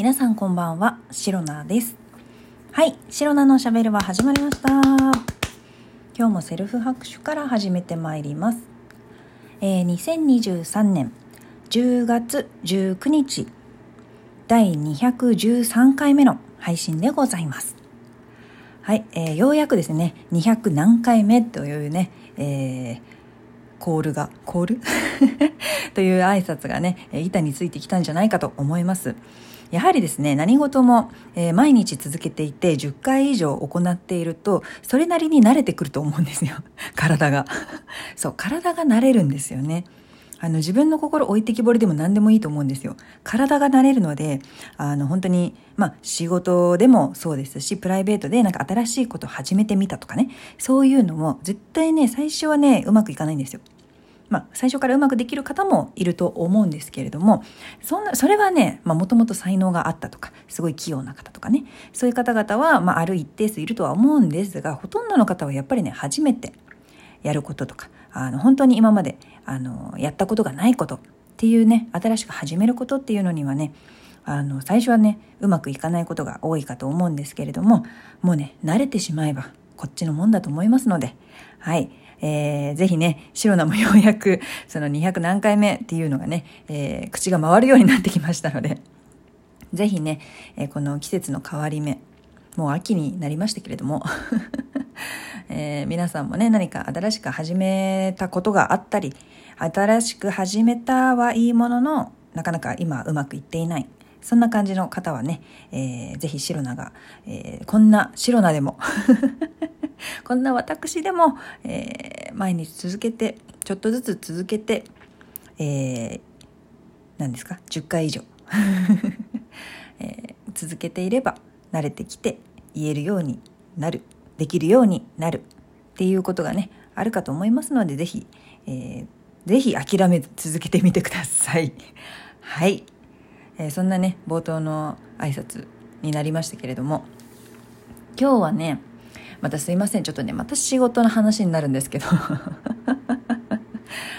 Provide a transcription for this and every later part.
皆さんこんばんは、シロナです。はい、シロナのしゃべるは始まりました。今日もセルフ拍手から始めてまいります。えー、2023年10月19日、第213回目の配信でございます。はい、えー、ようやくですね、200何回目というね、えー、コールが、コール？という挨拶がね、板についてきたんじゃないかと思います。やはりですね、何事も、えー、毎日続けていて10回以上行っていると、それなりに慣れてくると思うんですよ。体が。そう、体が慣れるんですよね。あの、自分の心置いてきぼりでも何でもいいと思うんですよ。体が慣れるので、あの、本当に、まあ、仕事でもそうですし、プライベートでなんか新しいことを始めてみたとかね、そういうのも絶対ね、最初はね、うまくいかないんですよ。まあ、最初からうまくできる方もいると思うんですけれども、そんな、それはね、まあ、もともと才能があったとか、すごい器用な方とかね、そういう方々は、まあ、ある一定数いるとは思うんですが、ほとんどの方はやっぱりね、初めてやることとか、あの、本当に今まで、あの、やったことがないことっていうね、新しく始めることっていうのにはね、あの、最初はね、うまくいかないことが多いかと思うんですけれども、もうね、慣れてしまえば、こっちのもんだと思いますので、はい。えー、ぜひね、シロナもようやく、その200何回目っていうのがね、えー、口が回るようになってきましたので、ぜひね、えー、この季節の変わり目、もう秋になりましたけれども、えー、皆さんもね、何か新しく始めたことがあったり、新しく始めたはいいものの、なかなか今うまくいっていない。そんな感じの方はね、えー、ぜひシロナが、えー、こんなシロナでも こんな私でも、えー、毎日続けて、ちょっとずつ続けて、えー、何ですか ?10 回以上、えー、続けていれば慣れてきて言えるようになる、できるようになるっていうことがね、あるかと思いますので、ぜひ、えー、ぜひ諦め続けてみてください。はい。えー、そんなね、冒頭の挨拶になりましたけれども、今日はね、またすいません。ちょっとねまた仕事の話になるんですけど。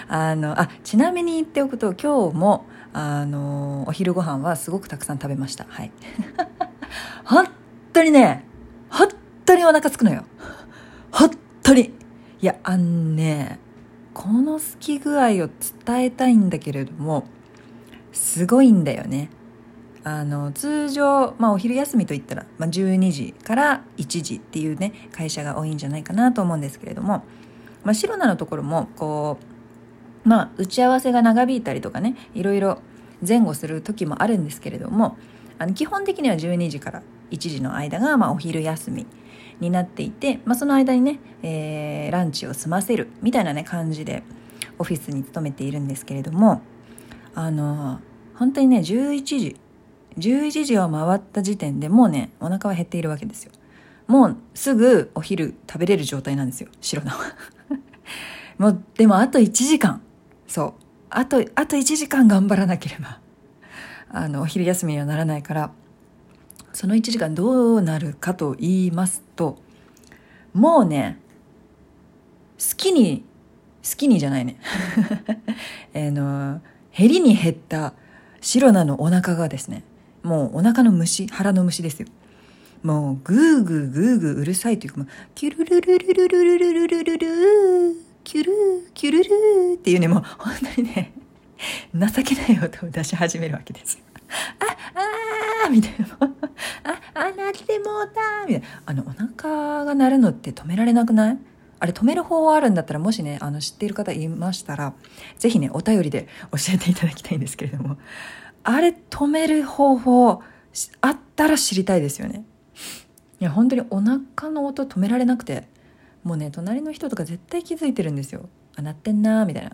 あのあちなみに言っておくと今日もあのお昼ご飯はすごくたくさん食べました。はい。本当にね本当にお腹すくのよ。本当に。いやあんねこの好き具合を伝えたいんだけれどもすごいんだよね。あの通常、まあ、お昼休みといったら、まあ、12時から1時っていうね会社が多いんじゃないかなと思うんですけれども、まあ、白菜のところもこう、まあ、打ち合わせが長引いたりとかねいろいろ前後する時もあるんですけれどもあの基本的には12時から1時の間が、まあ、お昼休みになっていて、まあ、その間にね、えー、ランチを済ませるみたいなね感じでオフィスに勤めているんですけれどもあの本当にね11時11時を回った時点でもうねお腹は減っているわけですよ。もうすぐお昼食べれる状態なんですよ。白菜は。もうでもあと1時間。そう。あとあと1時間頑張らなければあのお昼休みにはならないからその1時間どうなるかと言いますともうね好きに好きにじゃないね。あの減りに減った白菜のお腹がですねもうお腹の虫腹の虫ですよ。もうグーグーグーグーうるさいというかキュルルルルルルルルルルルルキュルーキュルルーっていうねもう本当にね情けない音を出し始めるわけですああーみたいなああなってもうたみたいなあのお腹が鳴るのって止められなくないあれ止める方法あるんだったらもしねあの知っている方いましたら是非ねお便りで教えていただきたいんですけれどもあれ止める方法あったら知りたいですよね。いや、本当にお腹の音止められなくて、もうね、隣の人とか絶対気づいてるんですよ。あ、鳴ってんなーみたいな。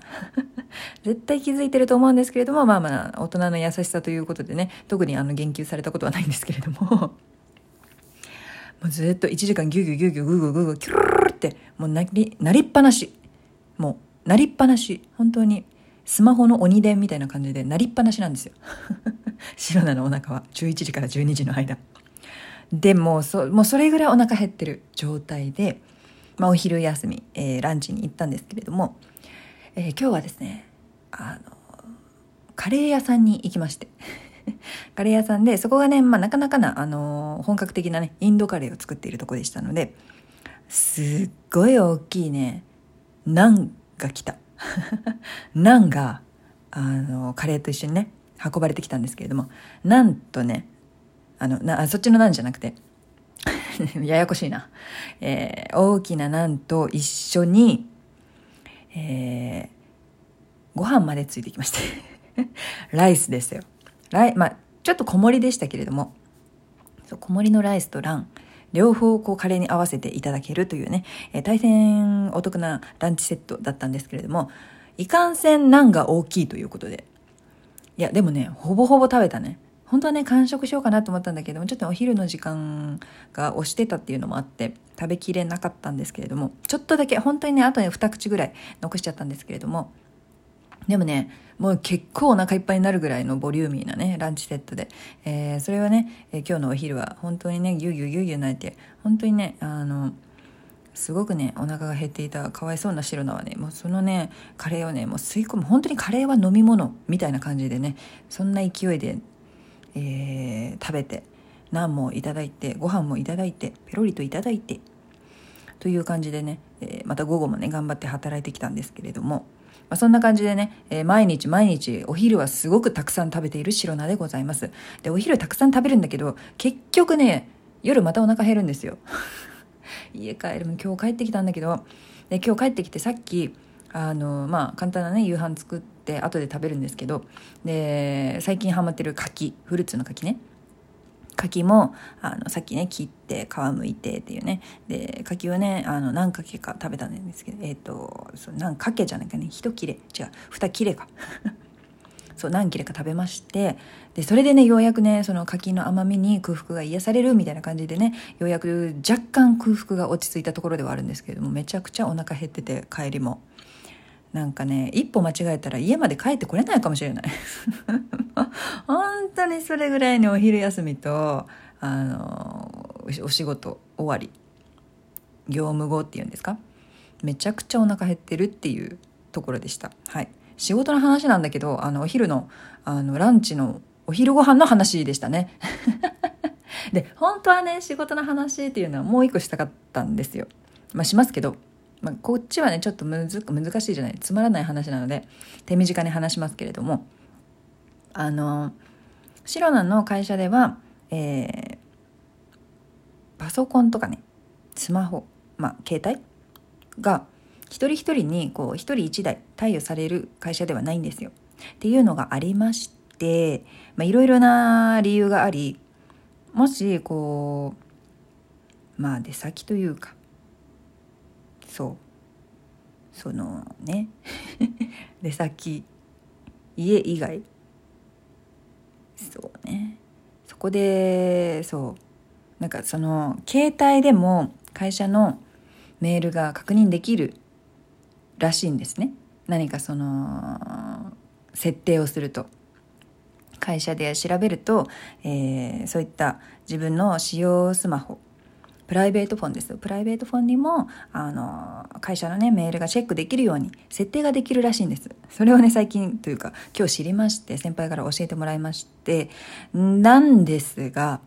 絶対気づいてると思うんですけれども、まあまあ、大人の優しさということでね、特にあの言及されたことはないんですけれども、もうずっと1時間ギュギュギュギュグーグーグーグキュルルルって、もうなり、なりっぱなし。もう、なりっぱなし。本当に。スマホの鬼電みたいな感じで鳴りっぱなしなんですよ。白菜のお腹は11時から12時の間。でもそ、もうそれぐらいお腹減ってる状態で、まあ、お昼休み、えー、ランチに行ったんですけれども、えー、今日はですね、あの、カレー屋さんに行きまして。カレー屋さんで、そこがね、まあなかなかな、あのー本格的なね、インドカレーを作っているとこでしたので、すっごい大きいね、ナンが来た。ナンが、あのカレーと一緒にね、運ばれてきたんですけれども、なんとね、あの、な、あそっちのナンじゃなくて、ややこしいな。えー大きなナンと一緒に、えーご飯までついてきまして。ライスですよ。ライ、まあ、ちょっと小盛りでしたけれども、そう小盛りのライスとラン、両方こうカレーに合わせていただけるというね、えー大変お得なランチセットだったんですけれども、いかんせんナンが大きいということで。いや、でもね、ほぼほぼ食べたね。本当はね、完食しようかなと思ったんだけども、ちょっとお昼の時間が押してたっていうのもあって、食べきれなかったんですけれども、ちょっとだけ、本当にね、あとね、二口ぐらい残しちゃったんですけれども、でもね、もう結構お腹いっぱいになるぐらいのボリューミーなね、ランチセットで。えーそれはね、えー今日のお昼は本当にね、ぎゅうぎゅうぎゅうぎゅう泣いて、本当にね、あの、すごくね、お腹が減っていたかわいそうな白菜はね、もうそのね、カレーをね、もう吸い込む、本当にカレーは飲み物みたいな感じでね、そんな勢いで、えー食べて、ナンもいただいて、ご飯もいただいて、ペロリといただいて、という感じでね、えーまた午後もね、頑張って働いてきたんですけれども、まあ、そんな感じでね、えー毎日毎日お昼はすごくたくさん食べている白菜でございます。で、お昼たくさん食べるんだけど、結局ね、夜またお腹減るんですよ。家帰るの今日帰ってきたんだけど、で、今日帰ってきてさっき、あの、まあ、簡単なね、夕飯作って後で食べるんですけど、で、最近ハマってる柿、フルーツの柿ね。柿もあのさっきね切って皮むいてっていうね。で柿をねあの何かけか食べたんですけどえっ、とそう何かけじゃなくてね一切れ。違う二切れか。そう何切れか食べましてでそれでねようやくねその柿の甘みに空腹が癒されるみたいな感じでねようやく若干空腹が落ち着いたところではあるんですけれどもめちゃくちゃお腹減ってて帰りも。なんかね一歩間違えたら家まで帰ってこれないかもしれない。本当にそれぐらいにお昼休みとあのおお仕事終わり。業務後っていうんですか？めちゃくちゃお腹減ってるっていうところでした。はい。仕事の話なんだけどあのお昼のあのランチのお昼ご飯の話でしたね。で本当はね仕事の話っていうのはもう一個したかったんですよ。まあしますけど。まあ、こっちはねちょっとむず難しいじゃないつまらない話なので手短に話しますけれどもあのシロナの会社では、えーパソコンとかねスマホまあ携帯が一人一人にこう一人一台貸与される会社ではないんですよ。っていうのがありましてまあいろいろな理由がありもしこうまあ出先というかそう。そのね。出先。家以外。そうね。そこでそう。なんかその携帯でも会社のメールが確認できるらしいんですね。何かその設定をすると。会社で調べると、えーそういった自分の使用スマホプライベートフォンですプライベートフォンにもあの会社のねメールがチェックできるように設定ができるらしいんです。それをね最近というか今日知りまして先輩から教えてもらいまして。なんですが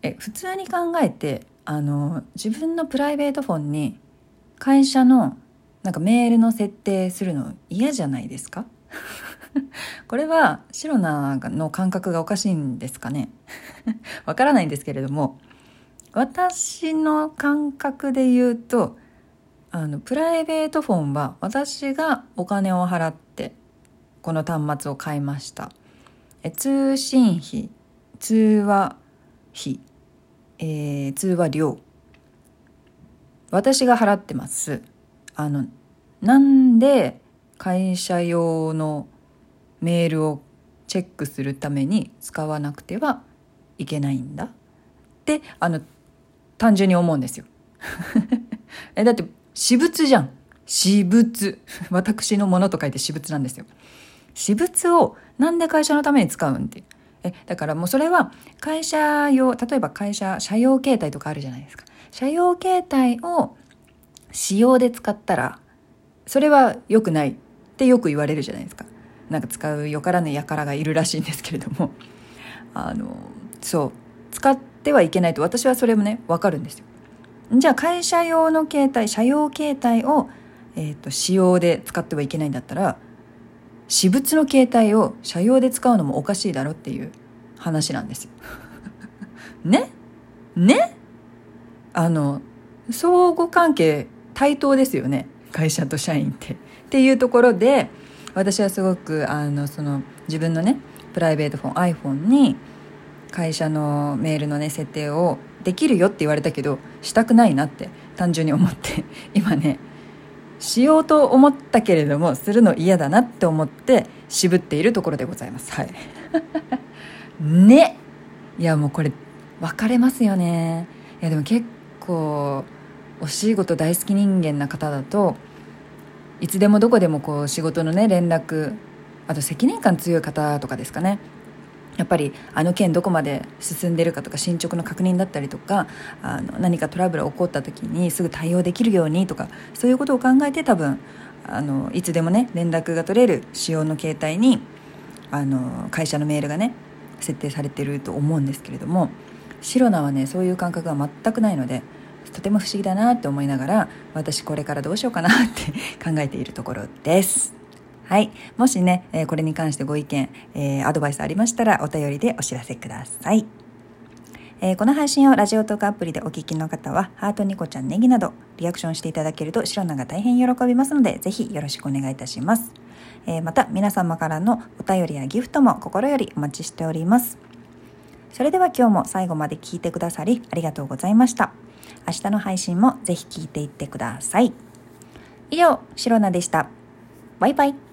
え普通に考えてあの自分のプライベートフォンに会社のなんかメールの設定するの嫌じゃないですか？これはシロナの感覚がおかしいんですかね？わからないんですけれども。私の感覚で言うとあのプライベートフォンは私がお金を払ってこの端末を買いました。え通信費通話費、えー通話料。私が払ってます。あのなんで会社用のメールをチェックするために使わなくてはいけないんだ？ってあの単純に思うんですよ。えだって私物じゃん。私物。私のものと書いて私物なんですよ。私物をなんで会社のために使うんって。えだからもうそれは会社用例えば会社社用携帯とかあるじゃないですか。社用携帯を使用で使ったらそれは良くない。ってよく言われるじゃないですか。なんか使うよからぬ輩がいるらしいんですけれども。あのそう。使ってはいけないと私はそれもね分かるんですよ。じゃあ会社用の携帯社用携帯を、えーと、使用で使ってはいけないんだったら私物の携帯を社用で使うのもおかしいだろっていう話なんですよ。ね？ね？あの相互関係対等ですよね。会社と社員って。っていうところで私はすごくあのその自分のねプライベートフォン iPhone に会社のメールのね設定をできるよって言われたけどしたくないなって単純に思って 今ねしようと思ったけれどもするの嫌だなって思って渋っているところでございます。はい。ね。いやもうこれ分かれますよね。いやでも結構お仕事大好き人間な方だといつでもどこでもこう仕事のね連絡あと責任感強い方とかですかね。やっぱりあの件どこまで進んでるかとか進捗の確認だったりとかあの何かトラブル起こった時にすぐ対応できるようにとかそういうことを考えて多分あのいつでもね連絡が取れる仕様の携帯にあの会社のメールがね設定されてると思うんですけれどもシロナはねそういう感覚が全くないのでとても不思議だなって思いながら私これからどうしようかなって考えているところです。はい。もしね、えこれに関してご意見、え、アドバイスありましたらお便りでお知らせください。え、この配信をラジオトークアプリでお聞きの方は、ハートニコちゃんネギなどリアクションしていただけるとシロナが大変喜びますので、ぜひよろしくお願いいたします。え、また、皆様からのお便りやギフトも心よりお待ちしております。それでは今日も最後まで聞いてくださりありがとうございました。明日の配信もぜひ聞いていってください。以上、シロナでした。バイバイ。